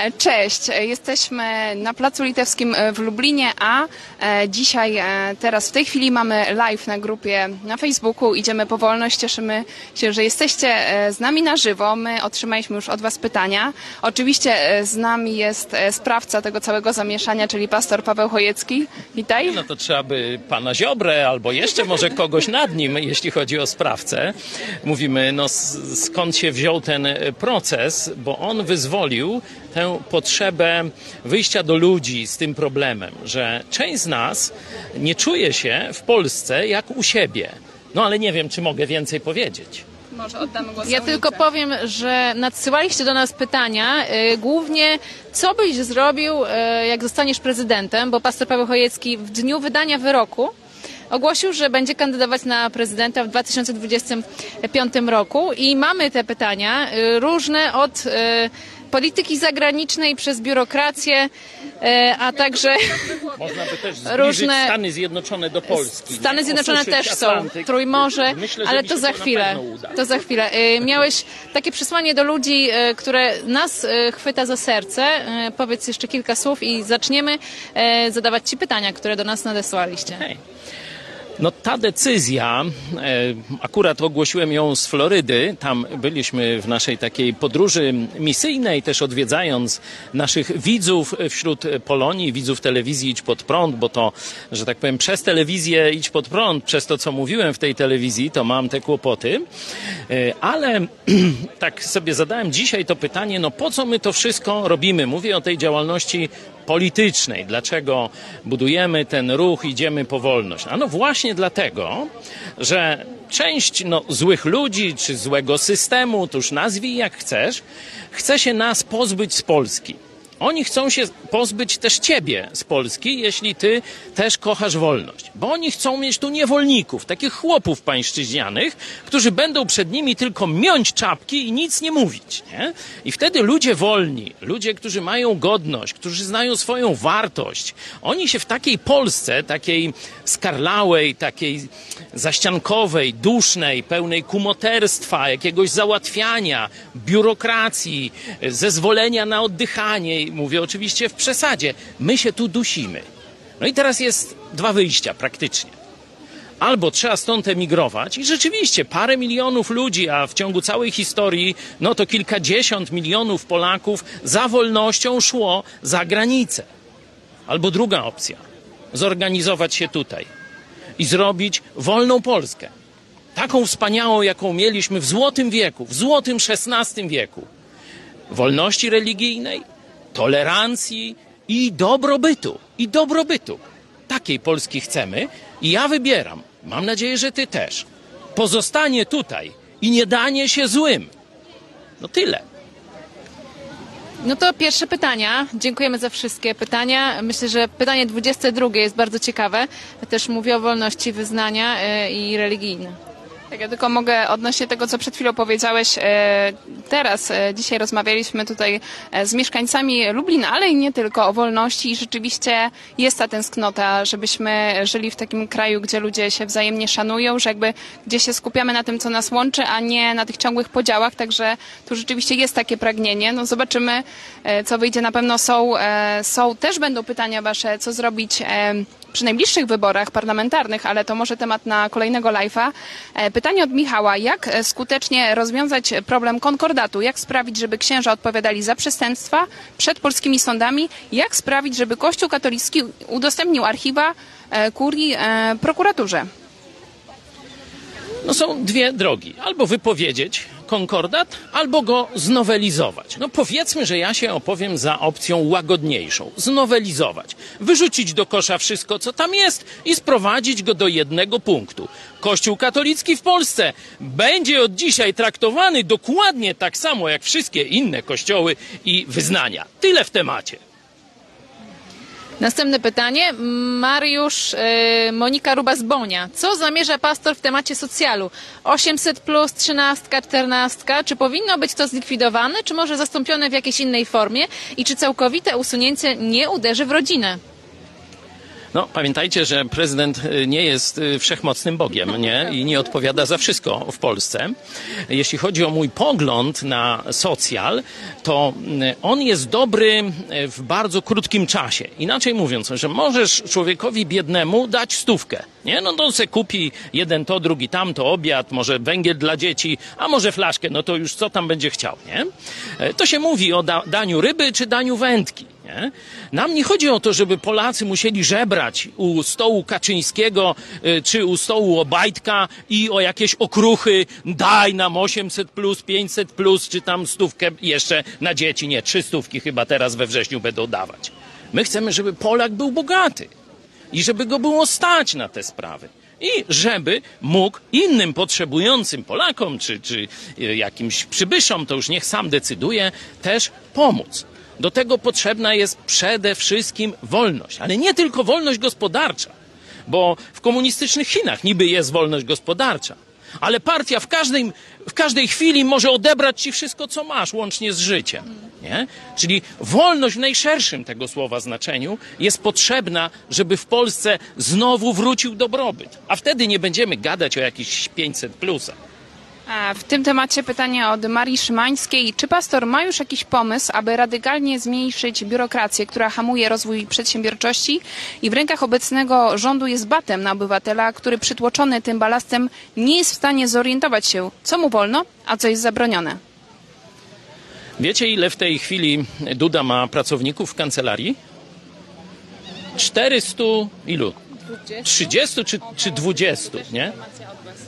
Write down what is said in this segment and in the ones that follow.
E, Cześć, E, jesteśmy na Placu Litewskim e, w Lublinie, a dzisiaj, teraz w tej chwili mamy live na grupie na Facebooku. Idziemy po wolność, cieszymy się, że jesteście z nami na żywo. My otrzymaliśmy już od Was pytania. Oczywiście z nami jest sprawca tego całego zamieszania, czyli pastor Paweł Chojecki. Witaj. No to trzeba by pana Ziobrę albo jeszcze może kogoś nad nim, jeśli chodzi o sprawcę. Mówimy, no skąd się wziął ten proces, bo on wyzwolił tę potrzebę wyjścia do ludzi z tym problemem, że część z nas nie czuje się w Polsce jak u siebie. No ale nie wiem, czy mogę więcej powiedzieć. Może oddamy głos Ja tylko powiem, że nadsyłaliście do nas pytania, y, głównie co byś zrobił, y, jak zostaniesz prezydentem, bo pastor Paweł Chojecki w dniu wydania wyroku ogłosił, że będzie kandydować na prezydenta w 2025 roku i mamy te pytania y, różne od y, polityki zagranicznej przez biurokrację, y, a także Można by też Różne- Stany Zjednoczone do Polski. Stany? Zjednoczone też są, Atlantyk. Trójmorze, Myślę, ale to za chwilę. uda. To za chwilę. Miałeś takie przesłanie do ludzi, y, które nas y, chwyta za serce. Y, Powiedz jeszcze kilka słów i zaczniemy zadawać Ci pytania, które do nas nadesłaliście. Hej. No ta decyzja, e, akurat ogłosiłem ją z Florydy, tam byliśmy w naszej takiej podróży misyjnej, też odwiedzając naszych widzów wśród Polonii, widzów telewizji Idź Pod Prąd, bo to, że tak powiem, przez telewizję Idź Pod Prąd, przez to co mówiłem w tej telewizji, to mam te kłopoty, E, ale tak sobie zadałem dzisiaj to pytanie, no po co my to wszystko robimy? Mówię o tej działalności politycznej. Dlaczego budujemy ten ruch, idziemy po wolność? A no właśnie dlatego, że część no, złych ludzi czy złego systemu, to już nazwij jak chcesz, chce się nas pozbyć z Polski. Oni chcą się pozbyć też ciebie z Polski, jeśli ty też kochasz wolność. Bo oni chcą mieć tu niewolników, takich chłopów pańszczyźnianych, którzy będą przed nimi tylko miąć czapki i nic nie mówić. Nie? I wtedy ludzie wolni, ludzie, którzy mają godność, którzy znają swoją wartość, oni się w takiej Polsce, takiej skarlałej, takiej zaściankowej, dusznej, pełnej kumoterstwa, jakiegoś załatwiania, biurokracji, zezwolenia na oddychanie, mówię oczywiście w przesadzie, my się tu dusimy. No i teraz jest dwa wyjścia praktycznie. Albo trzeba stąd emigrować i rzeczywiście parę milionów ludzi, a w ciągu całej historii, no to kilkadziesiąt milionów Polaków za wolnością szło za granicę. Albo druga opcja, zorganizować się tutaj i zrobić wolną Polskę. Taką wspaniałą, jaką mieliśmy w złotym wieku, w złotym XVI wieku. Wolności religijnej, tolerancji i dobrobytu. I dobrobytu. Takiej Polski chcemy i ja wybieram, mam nadzieję, że ty też, pozostanie tutaj i nie danie się złym. No tyle. No to pierwsze pytania. Dziękujemy za wszystkie pytania. Myślę, że pytanie 22 jest bardzo ciekawe. Też mówi o wolności wyznania y, i religijne. Tak, ja tylko mogę odnośnie tego, co przed chwilą powiedziałeś. e, Teraz, e, dzisiaj rozmawialiśmy tutaj e, z mieszkańcami Lublina, ale i nie tylko o wolności i rzeczywiście jest ta tęsknota, żebyśmy żyli w takim kraju, gdzie ludzie się wzajemnie szanują, że jakby gdzie się skupiamy na tym, co nas łączy, a nie na tych ciągłych podziałach, także tu rzeczywiście jest takie pragnienie. No zobaczymy, co wyjdzie. Na pewno są, są też będą pytania wasze, co zrobić przy najbliższych wyborach parlamentarnych, ale to może temat na kolejnego live'a. E, Pytanie od Michała. Jak e, skutecznie rozwiązać problem konkordatu? Jak sprawić, żeby księża odpowiadali za przestępstwa przed polskimi sądami? Jak sprawić, żeby Kościół katolicki udostępnił archiwa e, kurii prokuraturze? No są dwie drogi. Albo wypowiedzieć konkordat, albo go znowelizować. No powiedzmy, że ja się opowiem za opcją łagodniejszą. Znowelizować. Wyrzucić do kosza wszystko, co tam jest i sprowadzić go do jednego punktu. Kościół katolicki w Polsce będzie od dzisiaj traktowany dokładnie tak samo jak wszystkie inne kościoły i wyznania. Tyle w temacie. Następne pytanie. Mariusz, y, Monika Rubas-Bonia. Co zamierza pastor w temacie socjalu? 800 plus, 13, 14. Czy powinno być to zlikwidowane, czy może zastąpione w jakiejś innej formie? I czy całkowite usunięcie nie uderzy w rodzinę? No, pamiętajcie, że prezydent y, nie jest y, wszechmocnym Bogiem, nie? I nie odpowiada za wszystko w Polsce. Jeśli chodzi o mój pogląd na socjal, to y, on jest dobry w bardzo krótkim czasie. Inaczej mówiąc, że możesz człowiekowi biednemu dać stówkę, nie? No to se kupi jeden to, drugi tamto, obiad, może węgiel dla dzieci, a może flaszkę, no to już co tam będzie chciał, nie? To się mówi o da- daniu ryby czy daniu wędki. Nie? Nam nie chodzi o to, żeby Polacy musieli żebrać u stołu Kaczyńskiego y, czy u stołu Obajtka i o jakieś okruchy daj nam 800 plus, 500 plus, czy tam stówkę jeszcze na dzieci. Nie, trzy stówki chyba teraz we wrześniu będą dawać. My chcemy, żeby Polak był bogaty i żeby go było stać na te sprawy. I żeby mógł innym potrzebującym Polakom czy, czy y, jakimś przybyszom, to już niech sam decyduje, też pomóc. Do tego potrzebna jest przede wszystkim wolność, ale nie tylko wolność gospodarcza, bo w komunistycznych Chinach niby jest wolność gospodarcza, ale partia w każdej, w każdej chwili może odebrać ci wszystko, co masz, łącznie z życiem. Nie? Czyli wolność w najszerszym tego słowa znaczeniu jest potrzebna, żeby w Polsce znowu wrócił dobrobyt. A wtedy nie będziemy gadać o jakichś 500 plusach. A w tym temacie pytanie od Marii Szymańskiej. Czy pastor ma już jakiś pomysł, aby radykalnie zmniejszyć biurokrację, która hamuje rozwój przedsiębiorczości i w rękach obecnego rządu jest batem na obywatela, który przytłoczony tym balastem nie jest w stanie zorientować się, co mu wolno, a co jest zabronione? Wiecie, ile w tej chwili Duda ma pracowników w kancelarii? 400 ilu? 30 czy, czy 20, nie?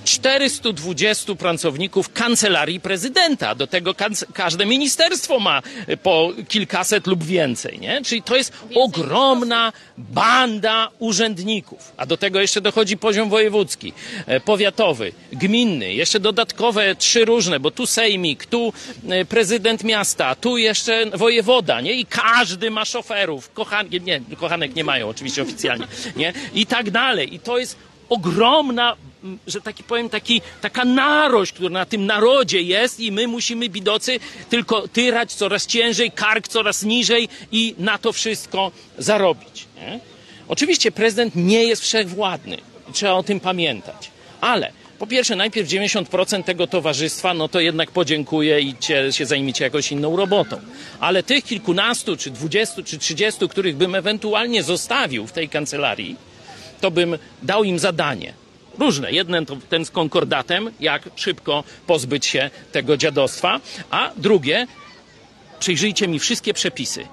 420 pracowników kancelarii prezydenta. Do tego każde ministerstwo ma po kilkaset lub więcej, nie? Czyli to jest ogromna banda urzędników. A do tego jeszcze dochodzi poziom wojewódzki, e, powiatowy, gminny, jeszcze dodatkowe trzy różne, bo tu sejmik, tu e, prezydent miasta, tu jeszcze wojewoda, nie? I każdy ma szoferów. Kochan- nie, kochanek nie mają oczywiście oficjalnie, nie? I tak dalej. I to jest ogromna że taki powiem, taki, taka narość, która na tym narodzie jest i my musimy, bidocy, tylko tyrać coraz ciężej, kark coraz niżej i na to wszystko zarobić. Nie? Oczywiście prezydent nie jest wszechwładny. Trzeba o tym pamiętać. Ale po pierwsze, najpierw 90% tego towarzystwa, no to jednak podziękuję i cię, się zajmijcie jakąś inną robotą. Ale tych kilkunastu, czy dwudziestu, czy trzydziestu, których bym ewentualnie zostawił w tej kancelarii, to bym dał im zadanie. Różne. Jeden to ten z konkordatem, jak szybko pozbyć się tego dziadostwa, a drugie, przyjrzyjcie mi wszystkie przepisy,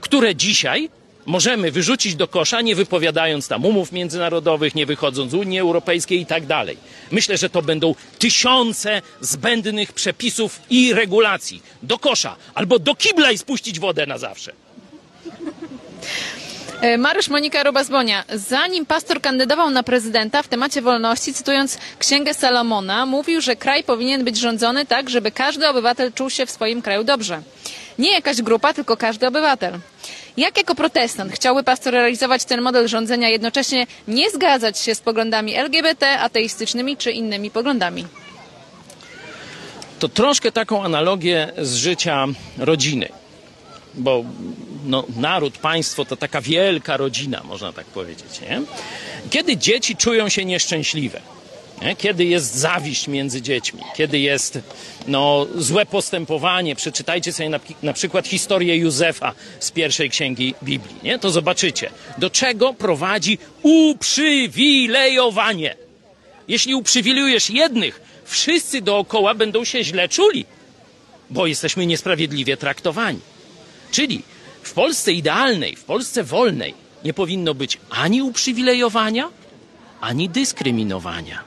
które dzisiaj możemy wyrzucić do kosza, nie wypowiadając tam umów międzynarodowych, nie wychodząc z Unii Europejskiej i tak dalej. Myślę, że to będą tysiące zbędnych przepisów i regulacji. Do kosza albo do kibla i spuścić wodę na zawsze. E, Mariusz Monika Robazbonia, zanim pastor kandydował na prezydenta w temacie wolności, cytując Księgę Salomona, mówił, że kraj powinien być rządzony tak, żeby każdy obywatel czuł się w swoim kraju dobrze. Nie jakaś grupa, tylko każdy obywatel. Jak jako protestant chciałby pastor realizować ten model rządzenia, jednocześnie nie zgadzać się z poglądami LGBT, ateistycznymi czy innymi poglądami? to troszkę taką analogię z życia rodziny. Bo no, naród, państwo to taka wielka rodzina, można tak powiedzieć. Nie? Kiedy dzieci czują się nieszczęśliwe, nie? kiedy jest zawiść między dziećmi, kiedy jest no, złe postępowanie, przeczytajcie sobie na, na przykład historię Józefa z pierwszej księgi Biblii, nie? to zobaczycie, do czego prowadzi uprzywilejowanie. Jeśli uprzywilejujesz jednych, wszyscy dookoła będą się źle czuli, bo jesteśmy niesprawiedliwie traktowani. Czyli w Polsce idealnej, w Polsce wolnej nie powinno być ani uprzywilejowania, ani dyskryminowania.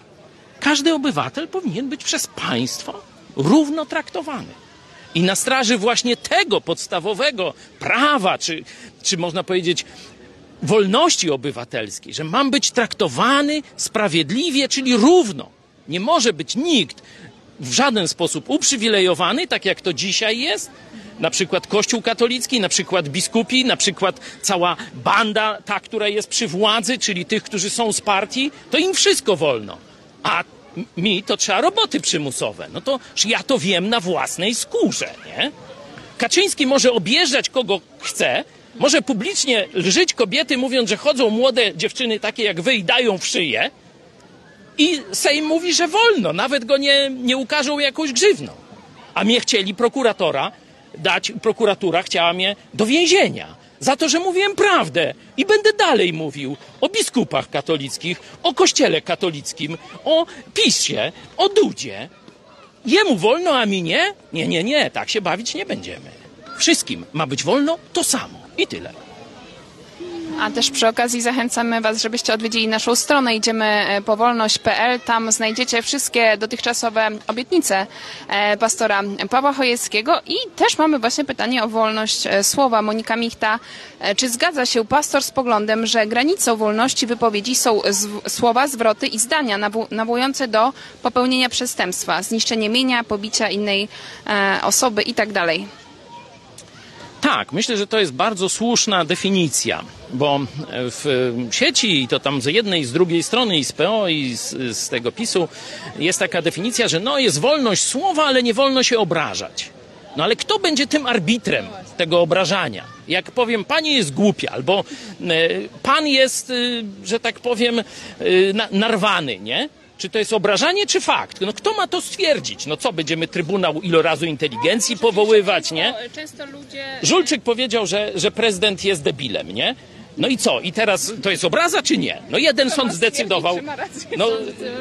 Każdy obywatel powinien być przez państwo równo traktowany. I na straży właśnie tego podstawowego prawa, czy, czy można powiedzieć wolności obywatelskiej, że mam być traktowany sprawiedliwie, czyli równo. Nie może być nikt w żaden sposób uprzywilejowany, tak jak to dzisiaj jest. Na przykład Kościół katolicki, na przykład biskupi, na przykład cała banda, ta, która jest przy władzy, czyli tych, którzy są z partii, to im wszystko wolno. A mi to trzeba roboty przymusowe. No to ja to wiem na własnej skórze, nie? Kaczyński może objeżdżać kogo chce, Może publicznie lżyć kobiety, mówiąc, że chodzą młode dziewczyny takie jak wy i dają w szyję. I Sejm mówi, że wolno, nawet go nie, nie ukażą jakąś grzywną. A mnie chcieli prokuratora dać, prokuratura chciała mnie do więzienia. Za to, że mówiłem prawdę i będę dalej mówił o biskupach katolickich, o kościele katolickim, o PiSie, o Dudzie. Jemu wolno, a mi nie? Nie, nie, nie, tak się bawić nie będziemy. Wszystkim ma być wolno to samo i tyle. A też przy okazji zachęcamy Was, żebyście odwiedzili naszą stronę idziemy e, po wolność.pl. Tam znajdziecie wszystkie dotychczasowe obietnice e, pastora Pawła Chojeckiego i też mamy właśnie pytanie o wolność e, słowa. Monika Michta, czy zgadza się pastor z poglądem, że granicą wolności wypowiedzi są słowa, zwroty i zdania nawołujące do popełnienia przestępstwa, zniszczenie mienia, pobicia innej osoby itd.? Tak, myślę, że to jest bardzo słuszna definicja, bo w sieci, i to tam z jednej i z drugiej strony, i z PO, i z, z tego PiSu, jest taka definicja, że no jest wolność słowa, ale nie wolno się obrażać. No ale kto będzie tym arbitrem tego obrażania? Jak powiem, pani jest głupia, albo e, pan jest, e, że tak powiem, e, na, narwany, nie? Czy to jest obrażanie, czy fakt? No kto ma to stwierdzić? No co, będziemy Trybunał ilorazu inteligencji powoływać, nie? Często ludzie... Żulczyk powiedział, że, że prezydent jest debilem, nie? No i co? I teraz to jest obraza, czy nie? No jeden sąd zdecydował. No,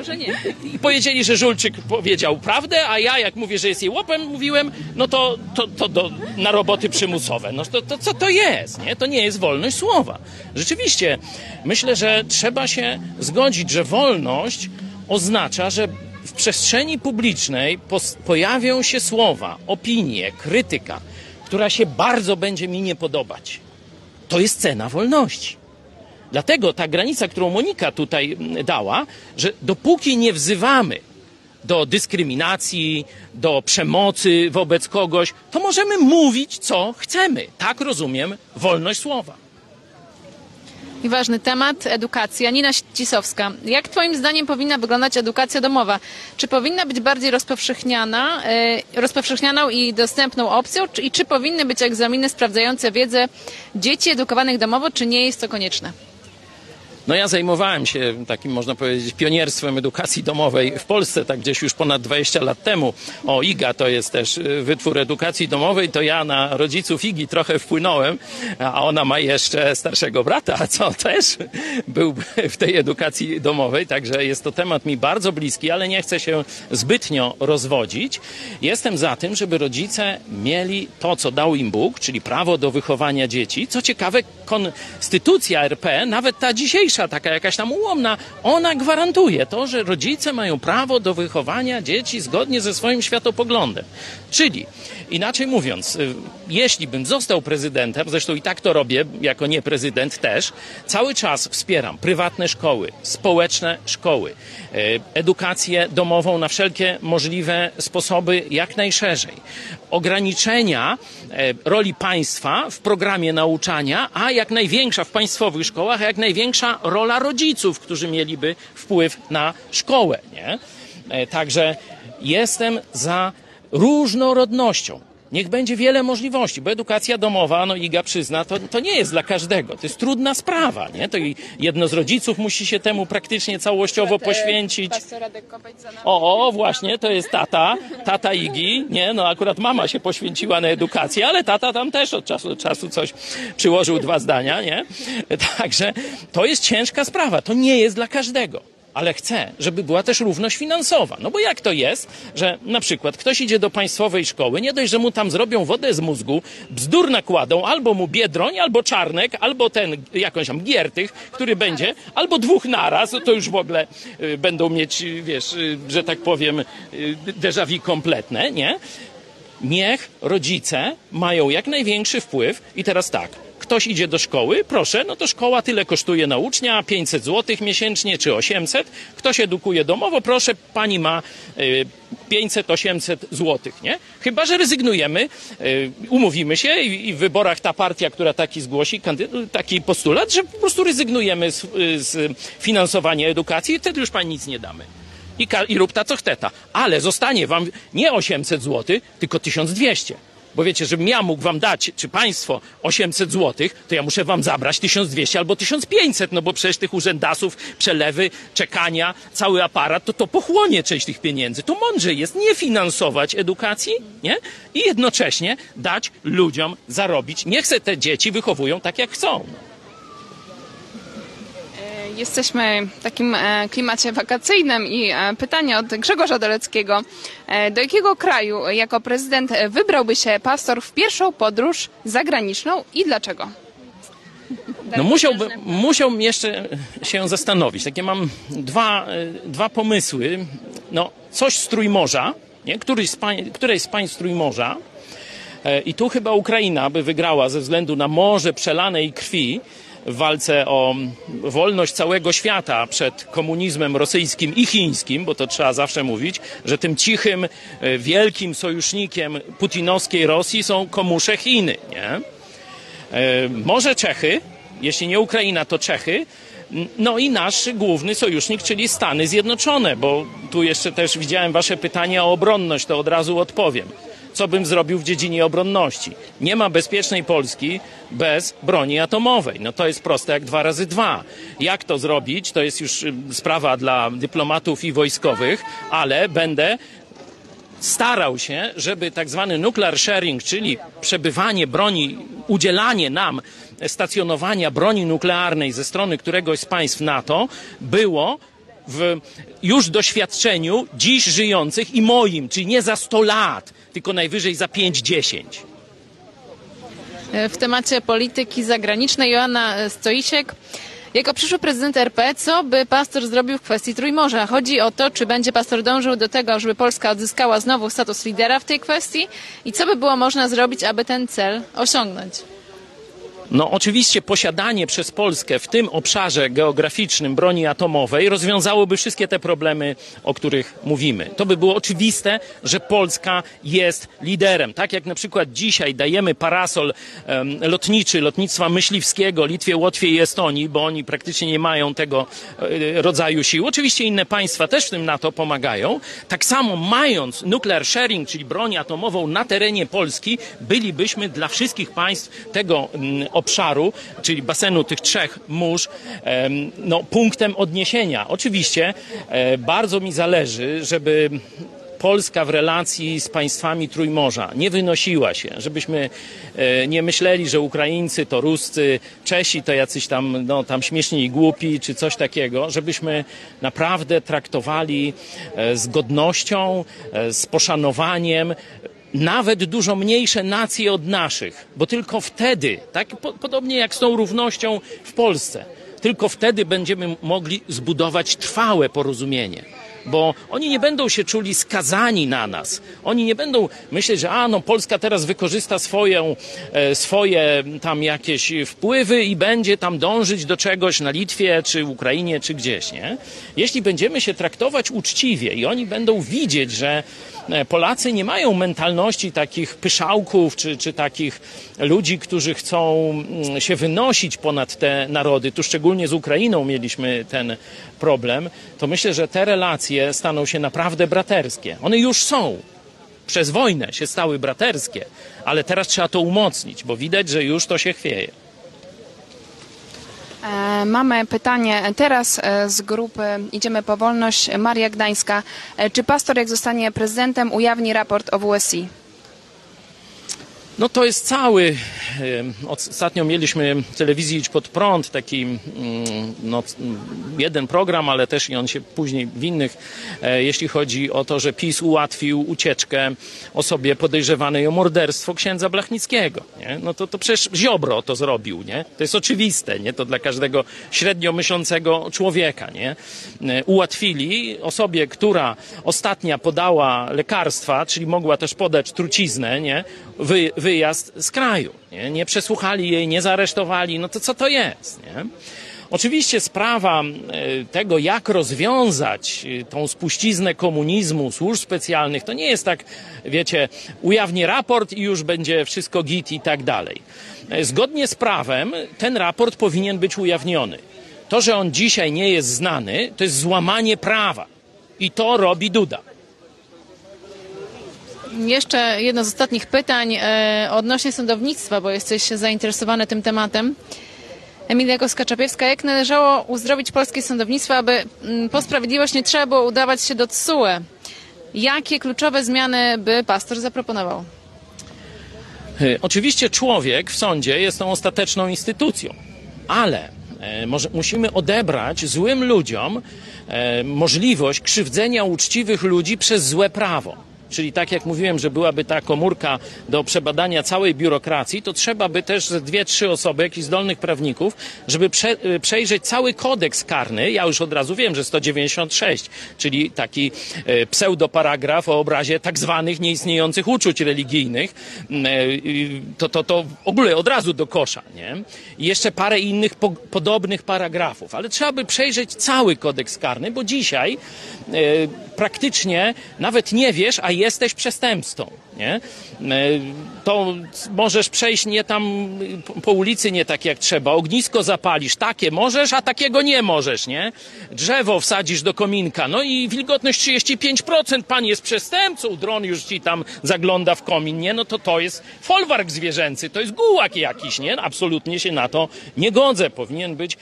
Że nie. i powiedzieli, że Żulczyk powiedział prawdę, a ja, jak mówię, że jest jej łopem, mówiłem, no to, to, to do, na roboty przymusowe. No to, to co to jest, nie? To nie jest wolność słowa. Rzeczywiście, myślę, że trzeba się zgodzić, że wolność oznacza, że w przestrzeni publicznej pojawią się słowa, opinie, krytyka, która się bardzo będzie mi nie podobać. To jest cena wolności. Dlatego ta granica, którą Monika tutaj mm, dała, że dopóki nie wzywamy do dyskryminacji, do przemocy wobec kogoś, to możemy mówić, co chcemy. Tak rozumiem wolność słowa. I ważny temat, edukacja. Nina Cisowska. Jak Twoim zdaniem powinna wyglądać edukacja domowa? Czy powinna być bardziej rozpowszechniana, e, rozpowszechnianą i dostępną opcją? I czy powinny być egzaminy sprawdzające wiedzę dzieci edukowanych domowo, czy nie jest to konieczne? No ja zajmowałem się takim, można powiedzieć, pionierstwem edukacji domowej w Polsce, tak gdzieś już ponad 20 lat temu. O, IGA to jest też y, wytwór edukacji domowej, to ja na rodziców IGI trochę wpłynąłem, a ona ma jeszcze starszego brata, co też był w tej edukacji domowej, także jest to temat mi bardzo bliski, ale nie chcę się zbytnio rozwodzić. Jestem za tym, żeby rodzice mieli to, co dał im Bóg, czyli prawo do wychowania dzieci. Co ciekawe, konstytucja RP, nawet ta dzisiejsza, taka jakaś tam ułomna, ona gwarantuje to, że rodzice mają prawo do wychowania dzieci zgodnie ze swoim światopoglądem. Czyli, inaczej mówiąc, y, jeśli bym został prezydentem, zresztą i tak to robię, jako nie prezydent też, cały czas wspieram prywatne szkoły, społeczne szkoły, y, edukację domową na wszelkie możliwe sposoby, jak najszerzej. Ograniczenia e, roli państwa w programie nauczania, a jak największa w państwowych szkołach, a jak największa rola rodziców, którzy mieliby wpływ na szkołę. Nie? Także jestem za różnorodnością. Niech będzie wiele możliwości, bo edukacja domowa, no Iga przyzna, to, to nie jest dla każdego. To jest trudna sprawa, nie? To i jedno z rodziców musi się temu praktycznie całościowo poświęcić. O, o, właśnie, to jest tata, tata Igi, nie? No akurat mama się poświęciła na edukację, ale tata tam też od czasu do czasu coś przyłożył dwa zdania, nie? Także to jest ciężka sprawa, to nie jest dla każdego. Ale chcę, żeby była też równość finansowa. No bo jak to jest, że na przykład ktoś idzie do państwowej szkoły, nie dość, że mu tam zrobią wodę z mózgu, bzdur nakładą, albo mu Biedroń, albo Czarnek, albo ten jakąś tam Giertych, który będzie, albo dwóch naraz, to już w ogóle y, będą mieć, y, wiesz, y, że tak powiem, y, déjà vu kompletne, nie? Niech rodzice mają jak największy wpływ i teraz tak, ktoś idzie do szkoły, proszę, no to szkoła tyle kosztuje na ucznia, 500 zł miesięcznie czy 800. Ktoś edukuje domowo, proszę, pani ma y, 500-800 zł, nie? Chyba, że rezygnujemy, y, umówimy się i, w wyborach ta partia, która taki zgłosi, kandy- taki postulat, że po prostu rezygnujemy z, z finansowania edukacji i wtedy już pani nic nie damy. I, I rób ta co chce ta. Ale zostanie wam nie 800 zł, tylko 1200. Bo wiecie, żebym ja mógł wam dać, czy państwo 800 zł, to ja muszę wam zabrać 1200 albo 1500, no bo przecież tych urzędasów, przelewy, czekania, cały aparat, to to pochłonie część tych pieniędzy. To mądrze jest nie finansować edukacji, nie? I jednocześnie dać ludziom zarobić. Niech se te dzieci wychowują tak, jak chcą. Jesteśmy w takim e, klimacie wakacyjnym i e, pytanie od Grzegorza Doleckiego. E, Do jakiego kraju jako prezydent wybrałby się pastor w pierwszą podróż zagraniczną i dlaczego? No musiałbym, musiałbym jeszcze się zastanowić. Takie mam dwa, dwa pomysły. No, coś z Trójmorza, nie? Któryś z pań, któreś z Trójmorza. I tu chyba Ukraina by wygrała ze względu na morze przelanej krwi w walce o wolność całego świata przed komunizmem rosyjskim i chińskim, bo to trzeba zawsze mówić, że tym cichym, e, wielkim sojusznikiem putinowskiej Rosji są komusze Chiny, nie? E, Może Czechy, jeśli nie Ukraina, to Czechy. No i nasz główny sojusznik, czyli Stany Zjednoczone, bo tu jeszcze też widziałem Wasze pytania o obronność, to od razu odpowiem. Co bym zrobił w dziedzinie obronności? Nie ma bezpiecznej Polski bez broni atomowej. No to jest proste jak dwa razy dwa. Jak to zrobić? To jest już y, sprawa dla dyplomatów i wojskowych, ale będę starał się, żeby tak zwany nuclear sharing, czyli przebywanie broni, udzielanie nam stacjonowania broni nuklearnej ze strony któregoś z państw NATO było w już doświadczeniu dziś żyjących i moim, czyli nie za 100 lat, tylko najwyżej za 5-10. W temacie polityki zagranicznej Joanna Stoisiek. Jako przyszły prezydent RP, co by pastor zrobił w kwestii Trójmorza? Chodzi o to, czy będzie pastor dążył do tego, żeby Polska odzyskała znowu status lidera w tej kwestii i co by było można zrobić, aby ten cel osiągnąć? No oczywiście posiadanie przez Polskę w tym obszarze geograficznym broni atomowej rozwiązałoby wszystkie te problemy, o których mówimy. To by było oczywiste, że Polska jest liderem. Tak jak na przykład dzisiaj dajemy parasol em, lotniczy lotnictwa myśliwskiego Litwie, Łotwie i Estonii, bo oni praktycznie nie mają tego e, rodzaju sił. Oczywiście inne państwa też w tym NATO pomagają. Tak samo mając nuclear sharing, czyli broń atomową na terenie Polski, bylibyśmy dla wszystkich państw tego mm, obszaru, czyli basenu tych trzech mórz, no, punktem odniesienia. Oczywiście e, bardzo mi zależy, żeby Polska w relacji z państwami Trójmorza nie wynosiła się, żebyśmy e, nie myśleli, że Ukraińcy to Ruscy, Czesi to jacyś tam, no, tam śmieszni i głupi, czy coś takiego, żebyśmy naprawdę traktowali e, z godnością, z poszanowaniem nawet dużo mniejsze nacje od naszych, bo tylko wtedy, tak po, podobnie jak z tą równością w Polsce, tylko wtedy będziemy mogli zbudować trwałe porozumienie. Bo oni nie będą się czuli skazani na nas. Oni nie będą myśleć, że a no Polska teraz wykorzysta swoją, e, swoje tam jakieś wpływy i będzie tam dążyć do czegoś na Litwie, czy Ukrainie, czy gdzieś, nie? Jeśli będziemy się traktować uczciwie i oni będą widzieć, że Polacy nie mają mentalności takich pyszałków, czy, czy takich ludzi, którzy chcą mm, się wynosić ponad te narody. Tu szczególnie z Ukrainą mieliśmy ten problem. To myślę, że te relacje staną się naprawdę braterskie. One już są. Przez wojnę się stały braterskie, ale teraz trzeba to umocnić, bo widać, że już to się chwieje. E, Mamy pytanie teraz e, z grupy Idziemy po wolność. Maria Gdańska. E, Czy pastor, jak zostanie prezydentem, ujawni raport o WSI? No to jest cały. Ostatnio mieliśmy w telewizji Idź pod prąd taki mm, no, jeden program, ale też i on się później w innych, e, jeśli chodzi o to, że PiS ułatwił ucieczkę osobie podejrzewanej o morderstwo księdza Blachnickiego. Nie? No to, to przecież Ziobro to zrobił, nie? To jest oczywiste, nie? To dla każdego średnio myślącego człowieka, nie? E, Ułatwili osobie, która ostatnia podała lekarstwa, czyli mogła też podać truciznę, nie? Wy, wyjazd z kraju. Nie? Nie przesłuchali jej, nie zaaresztowali. No to co to jest? Nie? Oczywiście sprawa e, tego, jak rozwiązać e, tą spuściznę komunizmu, służb specjalnych, to nie jest tak, wiecie, ujawnię raport i już będzie wszystko git i tak dalej. E, Zgodnie z prawem ten raport powinien być ujawniony. To, że on dzisiaj nie jest znany, to jest złamanie prawa. I to robi Duda. Jeszcze jedno z ostatnich pytań e, odnośnie sądownictwa, bo jesteś zainteresowany tym tematem. Emilia Koska-Czapiewska, jak należało uzdrowić polskie sądownictwo, aby mm, po sprawiedliwość nie trzeba było udawać się do TSUE? Jakie kluczowe zmiany by pastor zaproponował? E, Oczywiście człowiek w sądzie jest tą ostateczną instytucją, ale e, może, musimy odebrać złym ludziom możliwość krzywdzenia uczciwych ludzi przez złe prawo. Czyli tak jak mówiłem, że byłaby ta komórka do przebadania całej biurokracji, to trzeba by też dwie, trzy osoby, jakichś zdolnych prawników, żeby prze, e, przejrzeć cały kodeks karny. Ja już od razu wiem, że 196, czyli taki e, pseudoparagraf o obrazie tak zwanych nieistniejących uczuć religijnych, m, e, i to, to, to w ogóle od razu do kosza, nie? I jeszcze parę innych po, podobnych paragrafów, ale trzeba by przejrzeć cały kodeks karny, bo dzisiaj praktycznie nawet nie wiesz, a jesteś przestępcą. Nie? E, To możesz przejść nie tam po- ulicy nie tak jak trzeba. Ognisko zapalisz, takie możesz, a takiego nie możesz, nie? Drzewo wsadzisz do kominka, no i wilgotność 35%, pan jest przestępcą, dron już ci tam zagląda w komin, nie? No to to jest folwark zwierzęcy, to jest gułak jakiś, nie? Absolutnie się na to nie godzę. Powinien być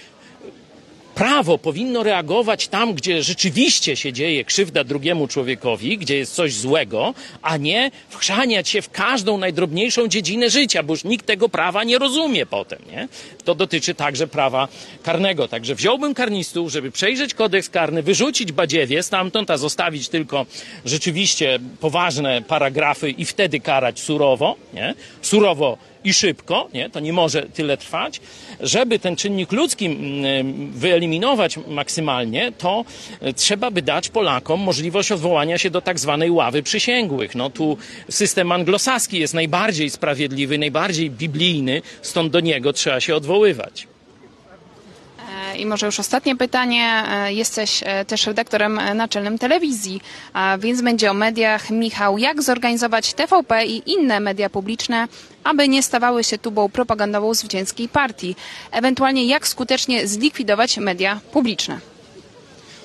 prawo powinno reagować tam, gdzie rzeczywiście się dzieje krzywda drugiemu człowiekowi, gdzie jest coś złego, a nie wchrzaniać się w każdą najdrobniejszą dziedzinę życia, bo już nikt tego prawa nie rozumie potem. Nie? To dotyczy także prawa karnego. Także wziąłbym karnistów, żeby przejrzeć kodeks karny, wyrzucić badziewie stamtąd, a zostawić tylko rzeczywiście poważne paragrafy i wtedy karać surowo, nie? surowo i szybko, nie? to nie może tyle trwać. Żeby ten czynnik ludzki mm, wyeliminować maksymalnie, to e, trzeba by dać Polakom możliwość odwołania się do tak zwanej ławy przysięgłych. No tu system anglosaski jest najbardziej sprawiedliwy, najbardziej biblijny, stąd do niego trzeba się odwoływać. I może już ostatnie pytanie. E, Jesteś e, też redaktorem e, naczelnym telewizji, więc będzie o mediach. Michał, jak zorganizować TVP i inne media publiczne, aby nie stawały się tubą propagandową zwycięskiej partii? Ewentualnie jak skutecznie zlikwidować media publiczne?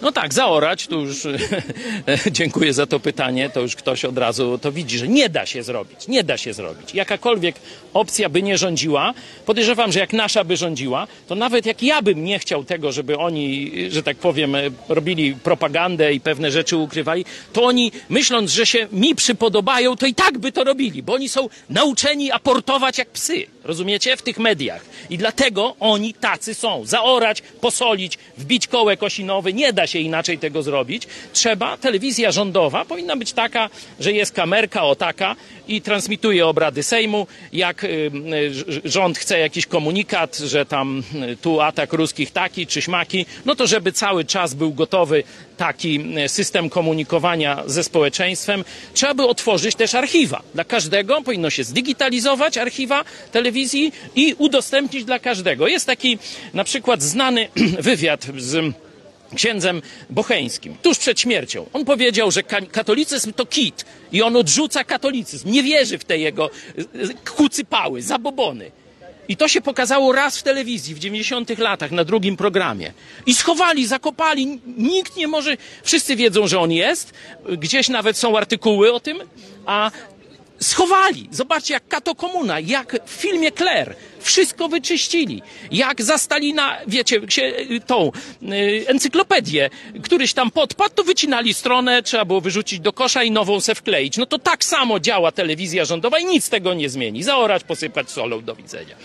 No tak, zaorać, tu już dziękuję za to pytanie, to już ktoś od razu to widzi, że nie da się zrobić, nie da się zrobić. Jakakolwiek opcja by nie rządziła, podejrzewam, że jak nasza by rządziła, to nawet jak ja bym nie chciał tego, żeby oni, że tak powiem, robili propagandę i pewne rzeczy ukrywali, to oni myśląc, że się mi przypodobają, to i tak by to robili, bo oni są nauczeni aportować jak psy, rozumiecie, w tych mediach. I dlatego oni tacy są. Zaorać, posolić, wbić kołek osinowy, nie da się inaczej tego zrobić. Trzeba, telewizja rządowa powinna być taka, że jest kamerka o taka i transmituje obrady Sejmu. Jak y, y, rząd chce jakiś komunikat, że tam y, tu atak ruskich taki czy śmaki, no to żeby cały czas był gotowy taki system komunikowania ze społeczeństwem, trzeba by otworzyć też archiwa. Dla każdego powinno się zdigitalizować archiwa telewizji i udostępnić dla każdego. Jest taki na przykład znany wywiad z księdzem Bocheńskim, tuż przed śmiercią. On powiedział, że ka- katolicyzm to kit i on odrzuca katolicyzm. Nie wierzy w te jego y, kucypały, zabobony. I to się pokazało raz w telewizji w 90 latach na drugim programie. I schowali, zakopali. Nikt nie może. Wszyscy wiedzą, że on jest. Gdzieś nawet są artykuły o tym, a schowali. Zobaczcie, jak Kato Komuna, jak w filmie Claire. Wszystko wyczyścili. Jak za Stalina, wiecie, się, tą y, encyklopedię, któryś tam podpadł, to wycinali stronę, trzeba było wyrzucić do kosza i nową se wkleić. No to tak samo działa telewizja rządowa i nic tego nie zmieni. Zaorać, posypać solą, do widzenia.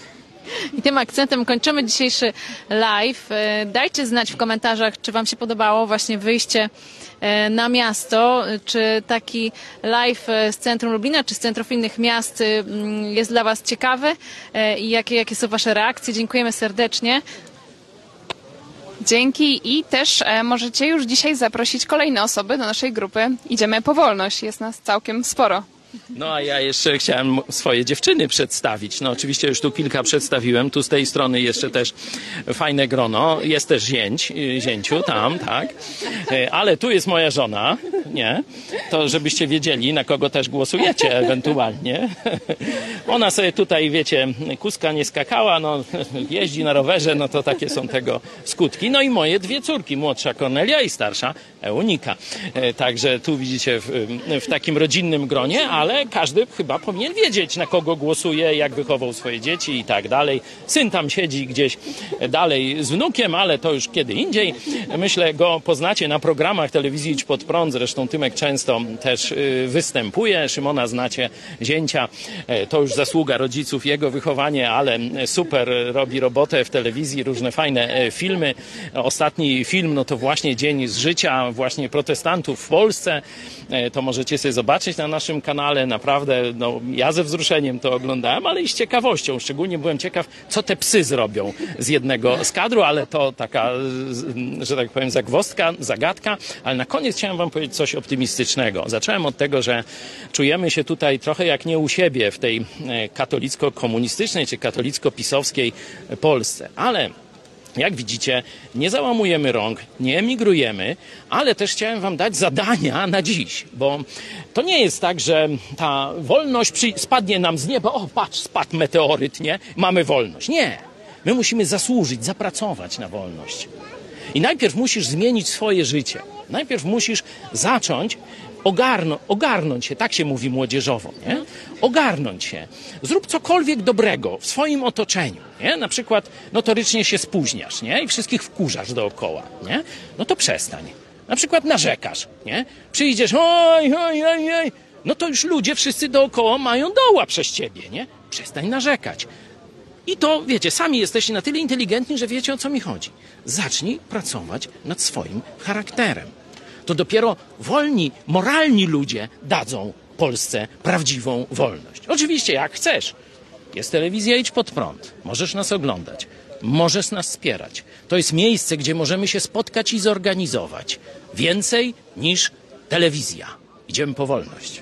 I tym akcentem kończymy dzisiejszy live. E, Dajcie znać w komentarzach, czy Wam się podobało właśnie wyjście na miasto, czy taki live e, z centrum Lublina, czy z centrów innych miast e, mm, jest dla Was ciekawy e, i jakie, jakie są Wasze reakcje. Dziękujemy serdecznie. Dzięki i też e, możecie już dzisiaj zaprosić kolejne osoby do naszej grupy. Idziemy po wolność, jest nas całkiem sporo. No a ja jeszcze chciałem swoje dziewczyny przedstawić. No oczywiście już tu kilka przedstawiłem. Tu z tej strony jeszcze też fajne grono. Jest też zięć, y, zięciu tam, tak. Y, Ale tu jest moja żona, nie? To żebyście wiedzieli, na kogo też głosujecie ewentualnie. Ona sobie tutaj, wiecie, kuska nie skakała, no jeździ na rowerze, no to takie są tego skutki. No i moje dwie córki, młodsza Kornelia i starsza Eunika. E, Także tu widzicie w, w takim rodzinnym gronie, ale każdy chyba powinien wiedzieć, na kogo głosuje, jak wychował swoje dzieci i tak dalej. Syn tam siedzi gdzieś dalej z wnukiem, ale to już kiedy indziej. Myślę, go poznacie na programach telewizji Idź Pod Prąd. Zresztą Tymek często też y, występuje. Szymona znacie, zięcia. E, To już zasługa rodziców, jego wychowanie, ale super robi robotę w telewizji, różne fajne e, filmy. Ostatni film, no to właśnie Dzień z życia właśnie protestantów w Polsce. E, To możecie sobie zobaczyć na naszym kanale. Naprawdę, no, ja ze wzruszeniem to oglądałem, ale i z ciekawością. Szczególnie byłem ciekaw, co te psy zrobią z jednego z kadru, ale to taka, że tak powiem, zagwozdka, zagadka. Ale na koniec chciałem wam powiedzieć coś optymistycznego. Zacząłem od tego, że czujemy się tutaj trochę jak nie u siebie w tej e, katolicko-komunistycznej czy katolicko-pisowskiej Polsce. Ale jak widzicie, nie załamujemy rąk, nie emigrujemy, ale też chciałem Wam dać zadania na dziś, bo to nie jest tak, że ta wolność spadnie nam z nieba, o patrz, spadł meteoryt, nie? Mamy wolność. Nie. My musimy zasłużyć, zapracować na wolność. I najpierw musisz zmienić swoje życie. Najpierw musisz zacząć ogarno, ogarnąć się, tak się mówi młodzieżowo, nie? Ogarnąć się. Zrób cokolwiek dobrego w swoim otoczeniu, nie? Na przykład notorycznie się spóźniasz, nie? I wszystkich wkurzasz dookoła, nie? No to przestań. Na przykład narzekasz, nie? Przyjdziesz, oj, oj, oj, oj. No to już ludzie wszyscy dookoła mają doła przez ciebie, nie? Przestań narzekać. I to, wiecie, sami jesteście na tyle inteligentni, że wiecie o co mi chodzi. Zacznij pracować nad swoim charakterem. To dopiero wolni, moralni ludzie dadzą Polsce prawdziwą wolność. Oczywiście, jak chcesz. Jest telewizja Idź Pod Prąd. Możesz nas oglądać. Możesz nas wspierać. To jest miejsce, gdzie możemy się spotkać i zorganizować. Więcej niż telewizja. Idziemy po wolność.